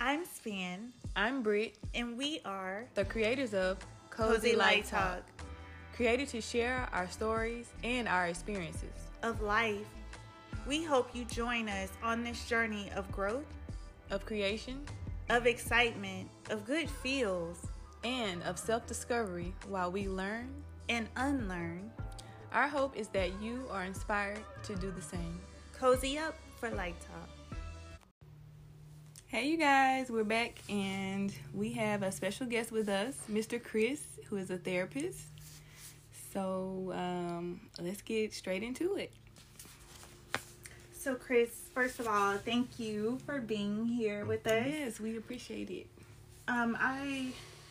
I'm Span, I'm Britt, and we are the creators of Cozy Light Talk created to share our stories and our experiences. of life. We hope you join us on this journey of growth, of creation, of excitement, of good feels, and of self discovery while we learn. and unlearn. Our hope is that you are inspired to do the same. Cozy up for Light Talk. Hey, you guys, we're back and we have a special guest with us, Mr. Chris, who is a therapist. So um, let's get straight into it. So, Chris, first of all, thank you for being here with us. Yes, we appreciate it. Um, I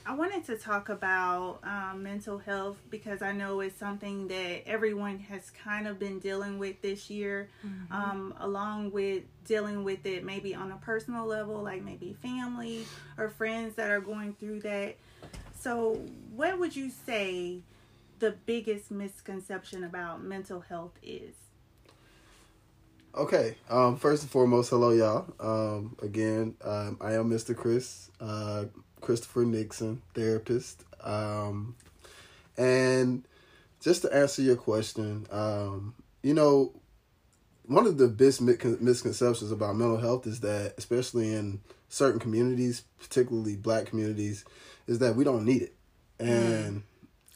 I wanted to talk about um, mental health because I know it's something that everyone has kind of been dealing with this year, um, along with dealing with it maybe on a personal level, like maybe family or friends that are going through that. So, what would you say the biggest misconception about mental health is? Okay. Um, first and foremost, hello, y'all. Um, again, um, I am Mr. Chris, uh, Christopher Nixon, therapist. Um, and just to answer your question, um, you know, one of the biggest misconceptions about mental health is that, especially in certain communities, particularly black communities, is that we don't need it. And,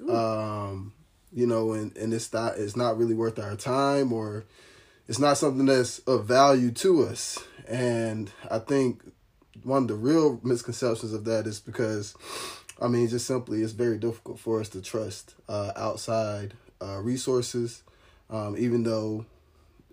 um, you know, and, and it's not, it's not really worth our time or, it's not something that's of value to us. And I think one of the real misconceptions of that is because, I mean, just simply it's very difficult for us to trust uh, outside uh, resources, um, even though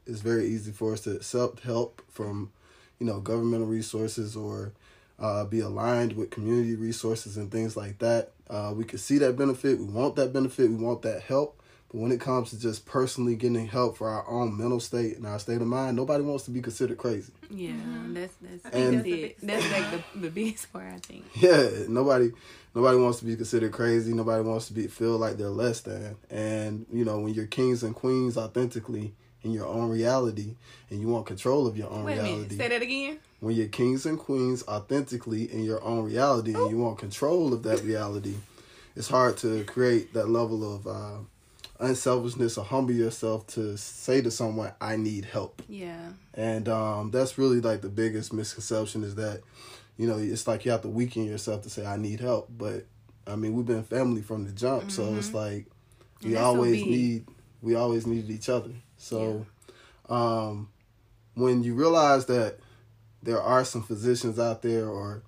it's very easy for us to accept help from, you know, governmental resources or uh, be aligned with community resources and things like that. Uh, we can see that benefit. We want that benefit. We want that help. But when it comes to just personally getting help for our own mental state and our state of mind, nobody wants to be considered crazy. Yeah, that's that's, think that's that's the it. big- That's like the, the biggest part, I think. Yeah, nobody nobody wants to be considered crazy. Nobody wants to be feel like they're less than. And you know, when you're kings and queens authentically in your own reality and you want control of your own Wait a minute, reality. say that again. when you're kings and queens authentically in your own reality and you want control of that reality, it's hard to create that level of uh, unselfishness or humble yourself to say to someone, I need help. Yeah, And um, that's really like the biggest misconception is that, you know, it's like you have to weaken yourself to say, I need help. But I mean, we've been family from the jump. So it's like we always need, we always needed each other. So um, when you realize that there are some physicians out there or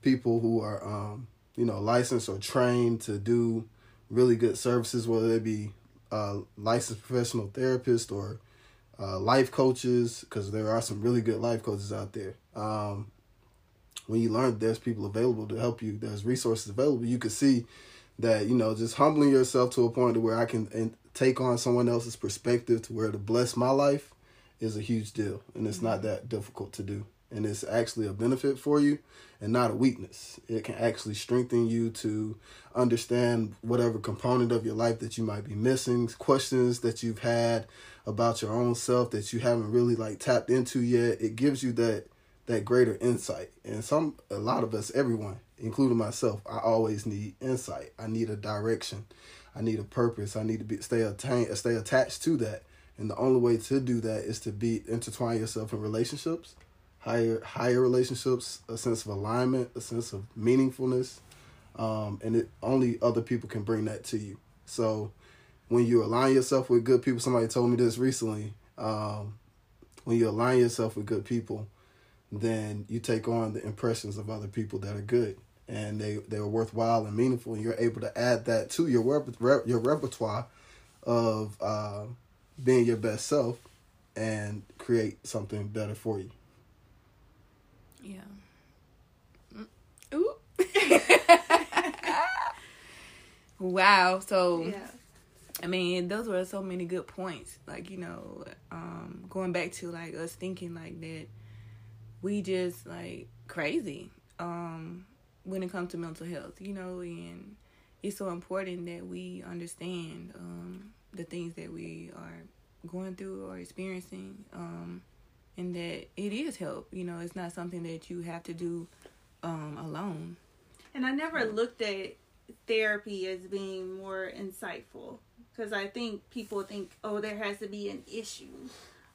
people who are, um, you know, licensed or trained to do really good services, whether they be uh, licensed professional therapists or uh, life coaches, because there are some really good life coaches out there. Um, when you learn there's people available to help you, there's resources available, you can see that you know just humbling yourself to a point to where I can and take on someone else's perspective to where to bless my life is a huge deal, and it's not that difficult to do, and it's actually a benefit for you and not a weakness. It can actually strengthen you to understand whatever component of your life that you might be missing, questions that you've had about your own self that you haven't really like tapped into yet. It gives you that that greater insight. And some a lot of us, everyone, including myself, I always need insight. I need a direction. I need a purpose. I need to be stay attained stay attached to that. And the only way to do that is to be intertwine yourself in relationships, higher higher relationships, a sense of alignment, a sense of meaningfulness. Um, and it only other people can bring that to you. So when you align yourself with good people, somebody told me this recently. Um, when you align yourself with good people, then you take on the impressions of other people that are good and they they are worthwhile and meaningful, and you're able to add that to your rep- your repertoire of uh, being your best self and create something better for you. Yeah. Mm. Ooh. wow. So Yeah. I mean, those were so many good points. Like, you know, um, going back to like us thinking like that, we just like crazy um, when it comes to mental health, you know, and it's so important that we understand um, the things that we are going through or experiencing. Um, and that it is help. You know, it's not something that you have to do um, alone. And I never looked at therapy as being more insightful because I think people think, oh, there has to be an issue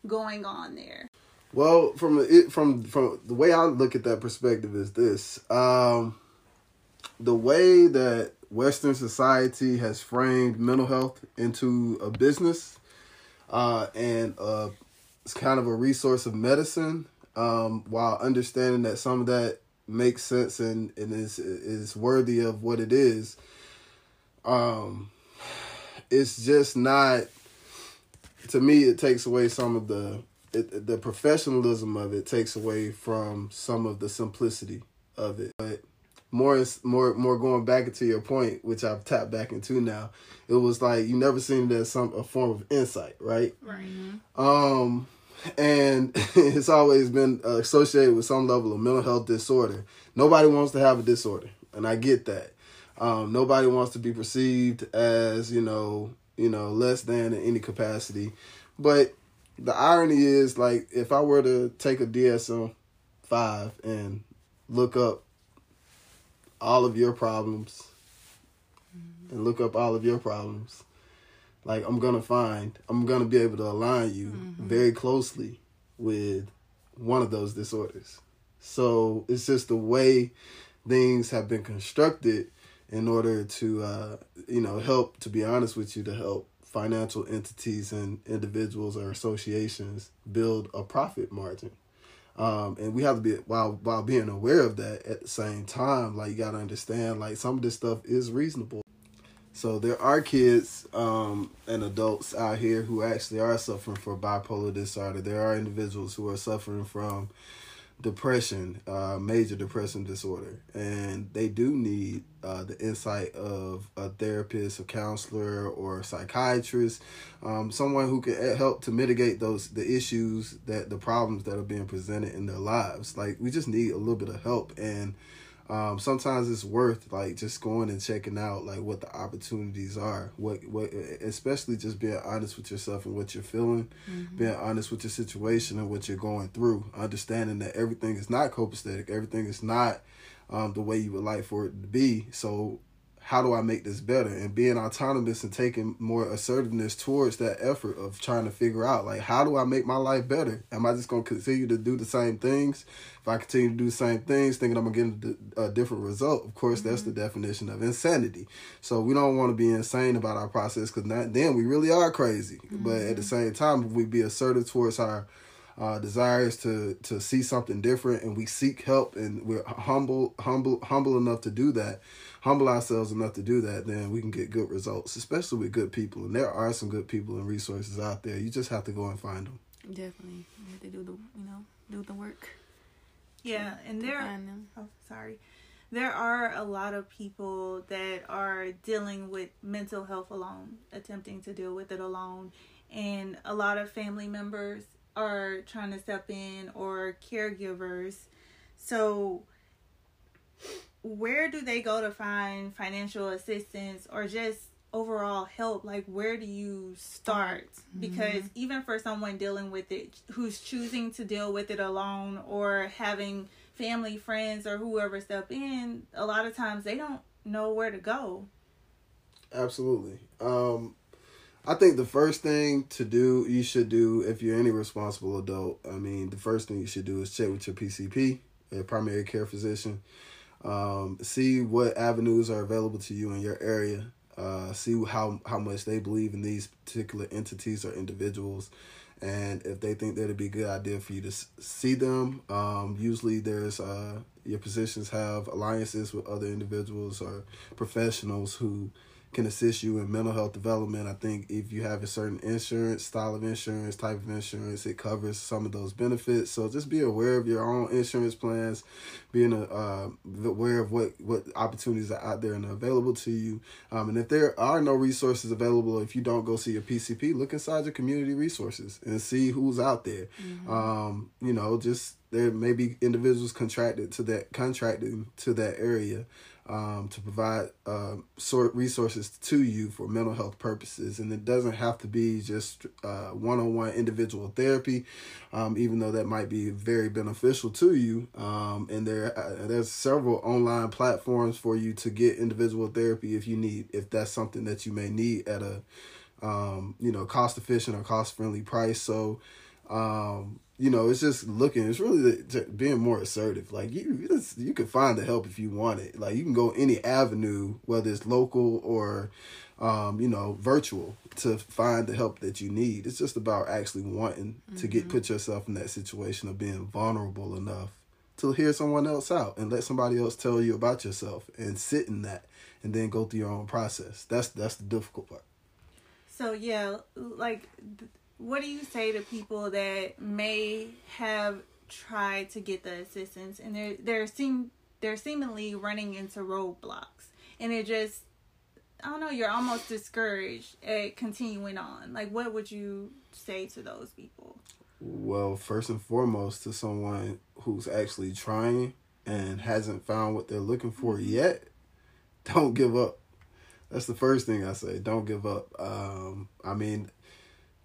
going on there. Well, from it from from the way I look at that perspective is this: um, the way that Western society has framed mental health into a business, uh, and uh, it's kind of a resource of medicine, um, while understanding that some of that makes sense and, and is is worthy of what it is. Um, it's just not. To me, it takes away some of the it, the professionalism of it takes away from some of the simplicity of it. But more more more going back into your point, which I've tapped back into now. It was like you never seen it as some a form of insight, right? Right. Um, and it's always been associated with some level of mental health disorder. Nobody wants to have a disorder, and I get that. Um, nobody wants to be perceived as you know you know less than in any capacity, but the irony is like if I were to take a DSM five and look up all of your problems and look up all of your problems, like I'm gonna find I'm gonna be able to align you mm-hmm. very closely with one of those disorders. So it's just the way things have been constructed in order to uh, you know help to be honest with you to help financial entities and individuals or associations build a profit margin. Um, and we have to be while while being aware of that at the same time, like you gotta understand like some of this stuff is reasonable. So there are kids um, and adults out here who actually are suffering from bipolar disorder. There are individuals who are suffering from depression, uh, major depression disorder, and they do need uh, the insight of a therapist, a counselor, or a psychiatrist, um, someone who can help to mitigate those the issues that the problems that are being presented in their lives. Like we just need a little bit of help and um, sometimes it's worth like just going and checking out like what the opportunities are. What what especially just being honest with yourself and what you're feeling. Mm-hmm. being honest with your situation and what you're going through. Understanding that everything is not copacetic. Everything is not um, the way you would like for it to be. So how do I make this better? And being autonomous and taking more assertiveness towards that effort of trying to figure out, like, how do I make my life better? Am I just going to continue to do the same things? If I continue to do the same things, thinking I'm going to get a different result, of course, mm-hmm. that's the definition of insanity. So we don't want to be insane about our process because then we really are crazy. Mm-hmm. But at the same time, if we be assertive towards our uh, desires to to see something different and we seek help and we're humble humble humble enough to do that humble ourselves enough to do that, then we can get good results, especially with good people. And there are some good people and resources out there. You just have to go and find them. Definitely, you have to do the you know do the work. Yeah, and there. Oh, sorry. There are a lot of people that are dealing with mental health alone, attempting to deal with it alone, and a lot of family members are trying to step in or caregivers. So where do they go to find financial assistance or just overall help like where do you start mm-hmm. because even for someone dealing with it who's choosing to deal with it alone or having family friends or whoever step in a lot of times they don't know where to go absolutely um I think the first thing to do, you should do if you're any responsible adult. I mean, the first thing you should do is check with your PCP, a primary care physician, um, see what avenues are available to you in your area. Uh, see how how much they believe in these particular entities or individuals, and if they think that it'd be a good idea for you to see them. Um, usually, there's uh, your positions have alliances with other individuals or professionals who can assist you in mental health development. I think if you have a certain insurance, style of insurance, type of insurance, it covers some of those benefits. So just be aware of your own insurance plans, being a, uh, aware of what, what opportunities are out there and available to you. Um, and if there are no resources available, if you don't go see your PCP, look inside your community resources and see who's out there. Mm-hmm. Um, you know, just there may be individuals contracted to that contracting to that area um, to provide uh, sort resources to you for mental health purposes, and it doesn't have to be just uh, one-on-one individual therapy, um, even though that might be very beneficial to you. Um, and there, uh, there's several online platforms for you to get individual therapy if you need, if that's something that you may need at a, um, you know, cost efficient or cost friendly price. So. Um, you know, it's just looking. It's really the, being more assertive. Like you, just, you can find the help if you want it. Like you can go any avenue, whether it's local or, um, you know, virtual, to find the help that you need. It's just about actually wanting mm-hmm. to get mm-hmm. put yourself in that situation of being vulnerable enough to hear someone else out and let somebody else tell you about yourself and sit in that and then go through your own process. That's that's the difficult part. So yeah, like what do you say to people that may have tried to get the assistance and they're they're seem they're seemingly running into roadblocks and it just I don't know, you're almost discouraged at continuing on. Like what would you say to those people? Well, first and foremost to someone who's actually trying and hasn't found what they're looking for mm-hmm. yet, don't give up. That's the first thing I say. Don't give up. Um, I mean,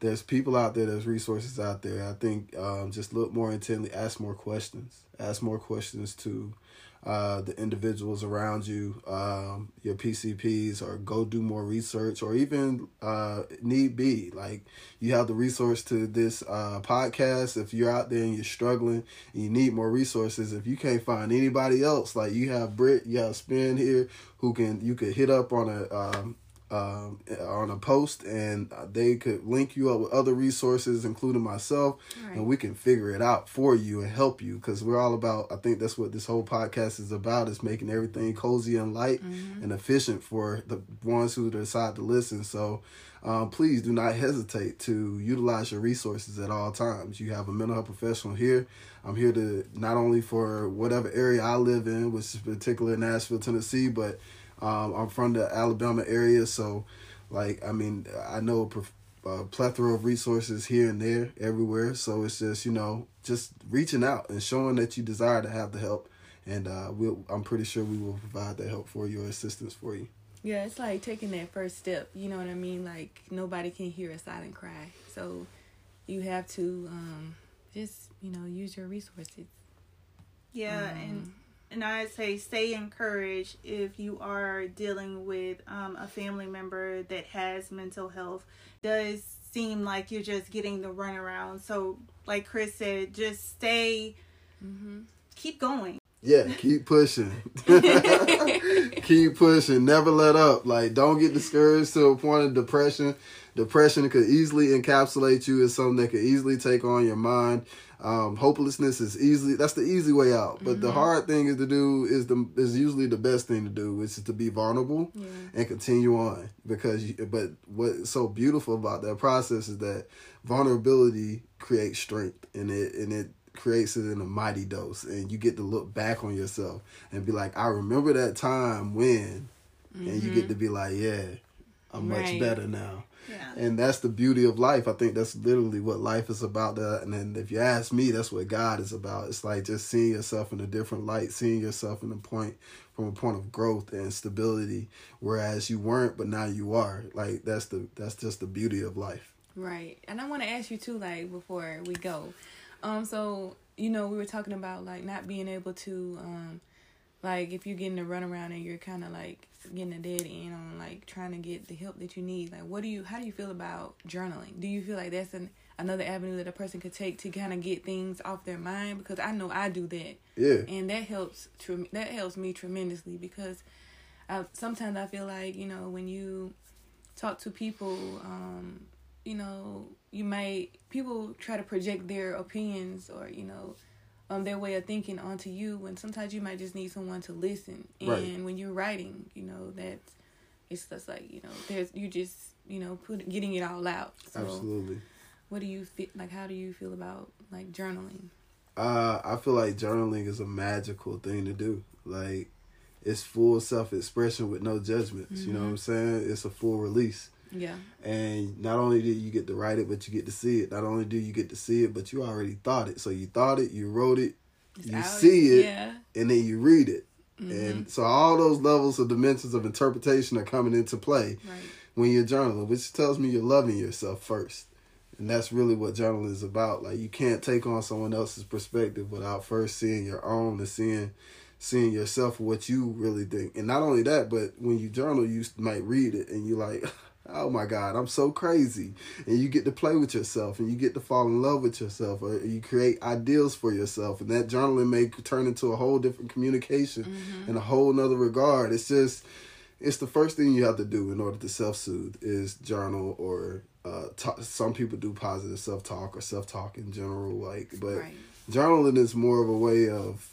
there's people out there, there's resources out there. I think um, just look more intently, ask more questions, ask more questions to uh, the individuals around you, um, your PCPs, or go do more research, or even uh, need be like you have the resource to this uh, podcast. If you're out there and you're struggling and you need more resources, if you can't find anybody else, like you have Britt, you have Spin here, who can you could hit up on a um, um, on a post and they could link you up with other resources including myself right. and we can figure it out for you and help you because we're all about i think that's what this whole podcast is about is making everything cozy and light mm-hmm. and efficient for the ones who decide to listen so um, please do not hesitate to utilize your resources at all times you have a mental health professional here i'm here to not only for whatever area i live in which is particular nashville tennessee but um, I'm from the Alabama area, so like I mean I know a plethora of resources here and there, everywhere. So it's just you know just reaching out and showing that you desire to have the help, and uh, we'll, I'm pretty sure we will provide that help for you or assistance for you. Yeah, it's like taking that first step. You know what I mean? Like nobody can hear a silent cry, so you have to um, just you know use your resources. Yeah, um, and and I say stay encouraged if you are dealing with um, a family member that has mental health. Does seem like you're just getting the runaround. So, like Chris said, just stay, mm-hmm. keep going. Yeah, keep pushing. keep pushing. Never let up. Like, don't get discouraged to a point of depression. Depression could easily encapsulate you as something that could easily take on your mind. Um, hopelessness is easily that's the easy way out. But mm-hmm. the hard thing is to do is the is usually the best thing to do, which is to be vulnerable yeah. and continue on. Because you, but what's so beautiful about that process is that vulnerability creates strength and it and it creates it in a mighty dose and you get to look back on yourself and be like, I remember that time when mm-hmm. and you get mm-hmm. to be like, Yeah, I'm right. much better now. Yeah. And that's the beauty of life. I think that's literally what life is about. That, and then if you ask me, that's what God is about. It's like just seeing yourself in a different light, seeing yourself in a point from a point of growth and stability, whereas you weren't, but now you are. Like that's the that's just the beauty of life. Right. And I want to ask you too, like before we go, um, so you know we were talking about like not being able to, um, like if you're getting a runaround and you're kind of like getting a dead end on like trying to get the help that you need like what do you how do you feel about journaling? Do you feel like that's an another avenue that a person could take to kind of get things off their mind? Because i know i do that. Yeah. And that helps that helps me tremendously because I, sometimes i feel like you know when you talk to people um you know you might people try to project their opinions or you know um, their way of thinking onto you when sometimes you might just need someone to listen and right. when you're writing you know that it's just like you know there's you just you know put getting it all out so absolutely what do you feel like how do you feel about like journaling uh i feel like journaling is a magical thing to do like it's full self-expression with no judgments mm-hmm. you know what i'm mm-hmm. saying it's a full release Yeah. And not only do you get to write it, but you get to see it. Not only do you get to see it, but you already thought it. So you thought it, you wrote it, It's you out. see it, Yeah. and then you read it. Mm-hmm. And so all those levels of dimensions of interpretation are coming into play Right. when you're journaling, which tells me you're loving yourself first. And that's really what journaling is about. Like you can't take on someone else's perspective without first seeing your own and seeing seeing yourself what you really think. And not only that, but when you journal, you might read it and you like, oh my God, I'm so crazy. And you get to play with yourself and you get to fall in love with yourself or you create ideals for yourself. And that journaling may turn into a whole different communication in a whole nother regard. It's just it's the first thing you have to do in order to self soothe is journal or uh, some people do positive self talk or self talk in general. Like, but Right. journaling is more of a way of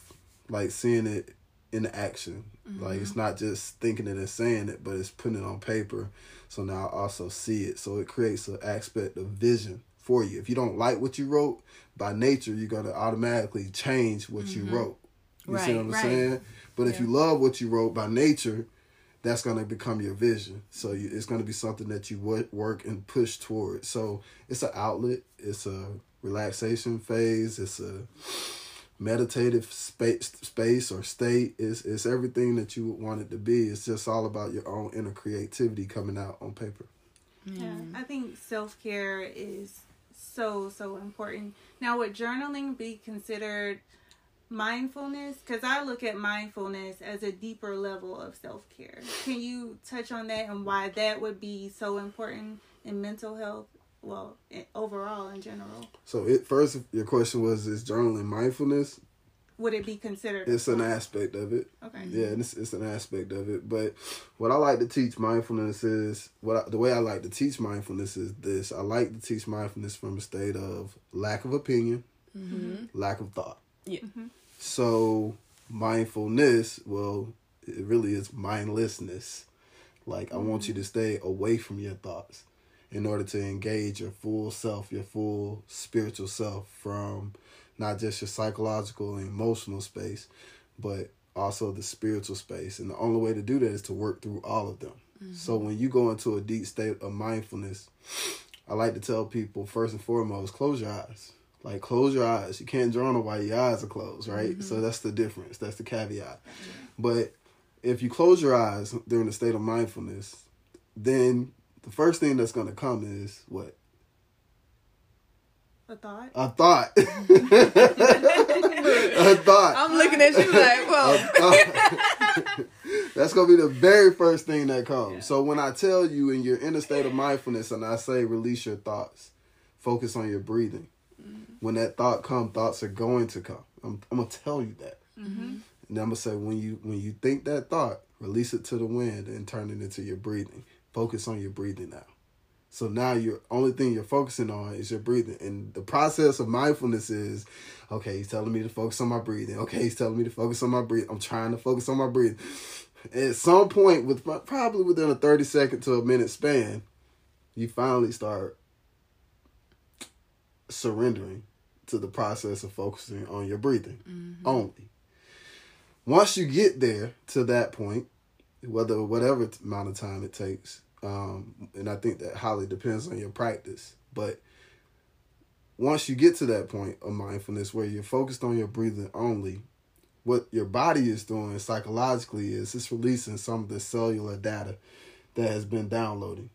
like seeing it in action. Like Mm-hmm. it's not just thinking it and saying it, but it's putting it on paper. So now I also see it. So it creates an aspect of vision for you. If you don't like what you wrote, by nature you're gonna automatically change what you wrote. You see Mm-hmm. What I'm right. saying? But if you love what you wrote by nature, that's going to become your vision. So you, it's going to be something that you wo- work and push towards. So it's an outlet. It's a relaxation phase. It's a meditative space, space or state. is it's everything that you would want it to be. It's just all about your own inner creativity coming out on paper. Yeah, I think self care is so so important. Now, would journaling be considered mindfulness? Because I look at mindfulness as a deeper level of self care. Can you touch on that and why that would be so important in mental health? Well, i- overall in general, So it first, your question was: Is journaling mindfulness? would it be considered? It's an aspect of it. Okay. Yeah, it's, it's an aspect of it. But what I like to teach mindfulness is what I, the way I like to teach mindfulness is this. I like to teach mindfulness from a state of lack of opinion, mm-hmm. lack of thought. Yeah. Mm-hmm. So mindfulness, well, it really is mindlessness. Like I want you mm-hmm. to stay away from your thoughts in order to engage your full self, your full spiritual self from not just your psychological and emotional space, but also the spiritual space. And the only way to do that is to work through all of them. Mm-hmm. So when you go into a deep state of mindfulness, I like to tell people first and foremost, close your eyes. Like close your eyes. You can't journal while your eyes are closed, right? So mm-hmm. that's the difference. That's the caveat. But if you close your eyes during the state of mindfulness, then the first thing that's gonna come is what? A thought. A thought. a thought. I'm looking at you like, whoa. thought. That's gonna be the very first thing that comes. So when I tell you and you're in a state of mindfulness and I say release your thoughts, focus on your breathing. Mm-hmm. When that thought comes, thoughts are going to come. I'm, I'm gonna tell you that. Mm-hmm. And I'm gonna say when you when you think that thought, release it to the wind and turn it into your breathing. Focus on your breathing now. So now your only thing you're focusing on is your breathing. And the process of mindfulness is, okay, he's telling me to focus on my breathing. Okay, he's telling me to focus on my breathing. I'm trying to focus on my breathing. At some point, with probably within a 30 second to a minute span, you finally start surrendering to the process of focusing on your breathing mm-hmm. only. Once you get there to that point, whether whatever amount of time it takes, um, and I think that highly depends on your practice, but once you get to that point of mindfulness where you're focused on your breathing only, what your body is doing psychologically is it's releasing some of the cellular data that has been downloading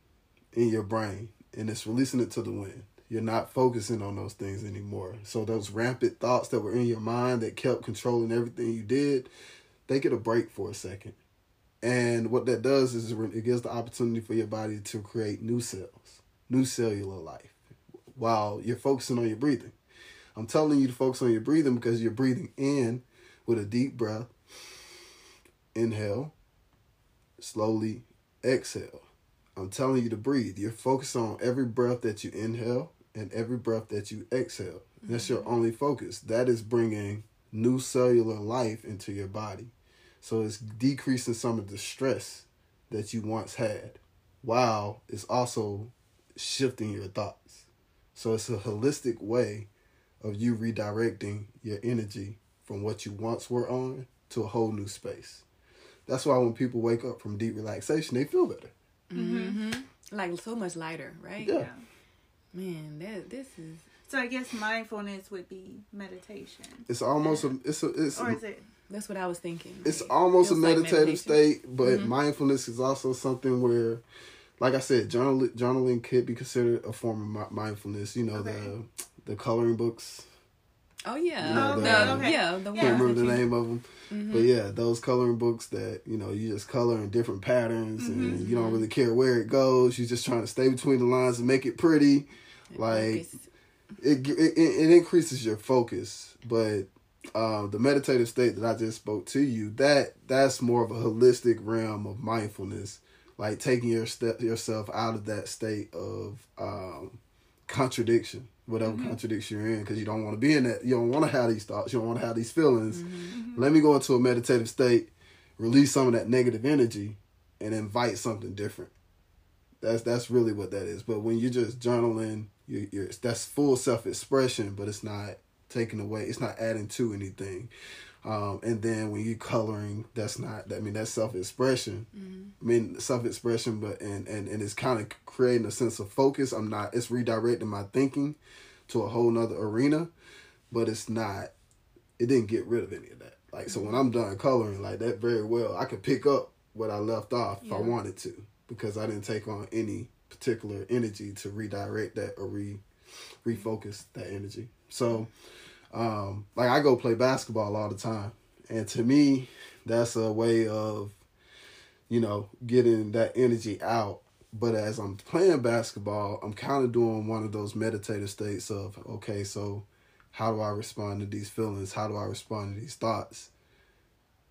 in your brain and it's releasing it to the wind. You're not focusing on those things anymore. So those rampant thoughts that were in your mind that kept controlling everything you did, they get a break for a second. And what that does is it gives the opportunity for your body to create new cells, new cellular life, while you're focusing on your breathing. I'm telling you to focus on your breathing because you're breathing in with a deep breath. Inhale, slowly exhale. I'm telling you to breathe. You're focused on every breath that you inhale and every breath that you exhale. That's your mm-hmm. only focus. That is bringing new cellular life into your body. So it's decreasing some of the stress that you once had while it's also shifting your thoughts. So it's a holistic way of you redirecting your energy from what you once were on to a whole new space. That's why when people wake up from deep relaxation, they feel better. Mhm. like so much lighter, right? Yeah. Man, that this is So I guess mindfulness would be meditation. It's almost a it's a it's Or is it that's what I was thinking. it's Like, almost a feels like meditative state, but Mhm. mindfulness is also something where, like I said, journal, journaling could be considered a form of mi- mindfulness. You know Okay. the the coloring books. Oh yeah, You know, Oh, the- the, okay. yeah, the Yeah. one Can't remember the you- name of them, Mhm. but yeah, those coloring books that you know you just color in different patterns and Mhm. you don't really care where it goes. You're just trying to stay between the lines and make it pretty. like- it it, it increases your focus but uh, the meditative state that i just spoke to you that that's more of a holistic realm of mindfulness like taking your step yourself out of that state of um, contradiction whatever Mhm. contradiction you're in because you don't want to be in that you don't want to have these thoughts you don't want to have these feelings Mhm. let me go into a meditative state release some of that negative energy and invite something different that's that's really what that is but when you're just journaling you you're that's full self-expression but it's not taking away it's not adding to anything um, and then when you're coloring that's not i mean that's self-expression Mhm. I mean self-expression, but and and and it's kind of creating a sense of focus. I'm not. It's redirecting my thinking to a whole nother arena, but it's not. It didn't get rid of any of that. Like so, when I'm done coloring, like that, very well, I could pick up what I left off if I wanted to, because I didn't take on any particular energy to redirect that or re refocus that energy. So, um, like I go play basketball all the time, and to me, that's a way of you know, getting that energy out. But as I'm playing basketball, I'm kind of doing one of those meditative states of, okay, so how do I respond to these feelings? How do I respond to these thoughts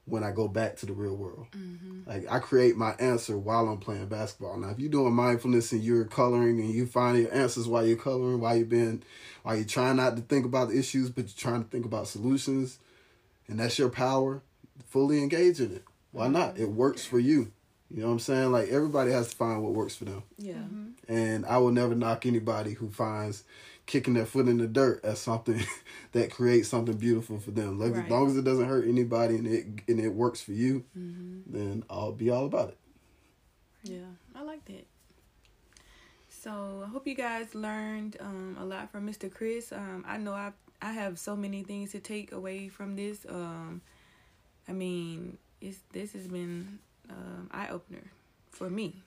when I go back to the real world? Mhm. Like I create my answer while I'm playing basketball. Now, if you're doing mindfulness and you're coloring and you find your answers while you're coloring, while you've been, while you're trying not to think about the issues, but you're trying to think about solutions, and that's your power, fully engage in it. Why not? It works for you. You know what I'm saying? Like everybody has to find what works for them. Yeah. Mhm. And I will never knock anybody who finds kicking their foot in the dirt as something that creates something beautiful for them. Like Right. as long as it doesn't hurt anybody and it and it works for you, hmm then I'll be all about it. Yeah, I like that. So I hope you guys learned um, a lot from Mr. Chris. Um, I know I I have so many things to take away from this. Um, I mean, it's this has been um, eye opener for me.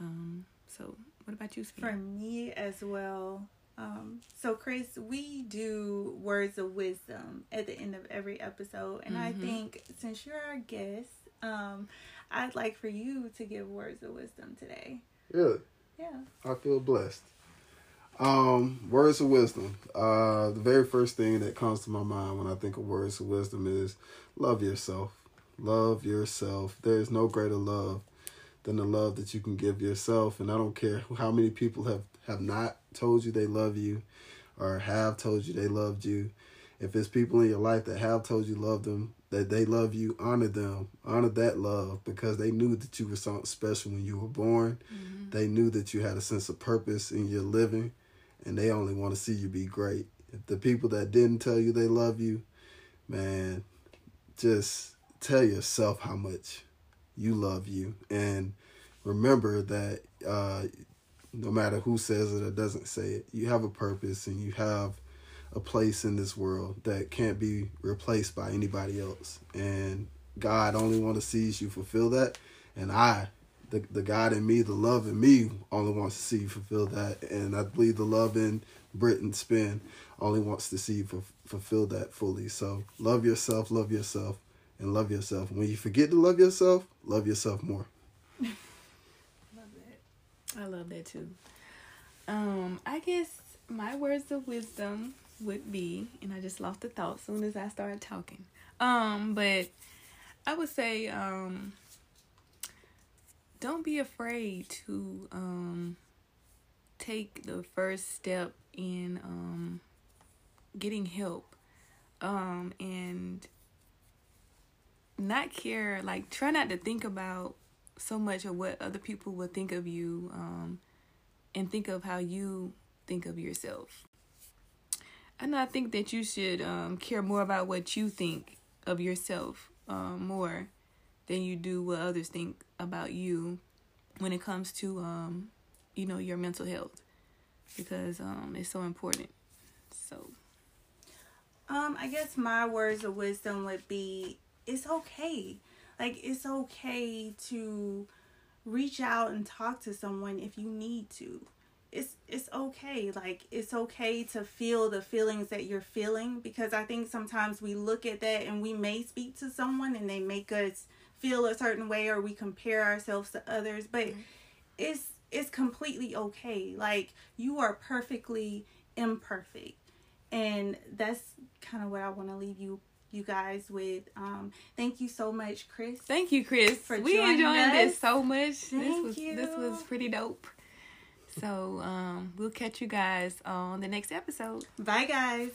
Um, so what about you, For me as well. Um, so Chris, we do words of wisdom at the end of every episode, and I Mhm. think since you're our guest, um, I'd like for you to give words of wisdom today. Really. Yeah. I feel blessed. Um, words of wisdom. Uh, the very first thing that comes to my mind when I think of words of wisdom is love yourself. Love yourself. There is no greater love than the love that you can give yourself. And I don't care how many people have, have not told you they love you or have told you they loved you. If it's people in your life that have told you love them, that they love you, honor them, honor that love because they knew that you were something special when you were born. Mhm. They knew that you had a sense of purpose in your living and they only want to see you be great. If the people that didn't tell you they love you, man, just tell yourself how much you love you and remember that uh, no matter who says it or doesn't say it, you have a purpose and you have a place in this world that can't be replaced by anybody else. And God only want to see you fulfill that. And I, the the God in me, the love in me, only wants to see you fulfill that. And I believe the love in Britain Spin only wants to see you fu- fulfill that fully. So love yourself, love yourself, and love yourself. When you forget to love yourself, love yourself more. I love that too. Um, I guess my words of wisdom would be, and I just lost the thought as soon as I started talking. Um, but I would say, um, don't be afraid to um take the first step in um getting help. Um, and not care like try not to think about so much of what other people will think of you um and think of how you think of yourself and i think that you should um care more about what you think of yourself um more than you do what others think about you when it comes to um you know your mental health because um it's so important. So um I guess my words of wisdom would be it's okay. Like it's okay to reach out and talk to someone if you need to. It's it's okay. Like it's okay to feel the feelings that you're feeling because I think sometimes we look at that and we may speak to someone and they make us feel a certain way or we compare ourselves to others, but mm-hmm. it's it's completely okay. Like you are perfectly imperfect. And that's kind of what I want to leave you you guys with. Um, thank you so much, Chris. Thank you, Chris. For we enjoyed this so much. Thank this was you. this was pretty dope. So um, we'll catch you guys on the next episode. Bye, guys.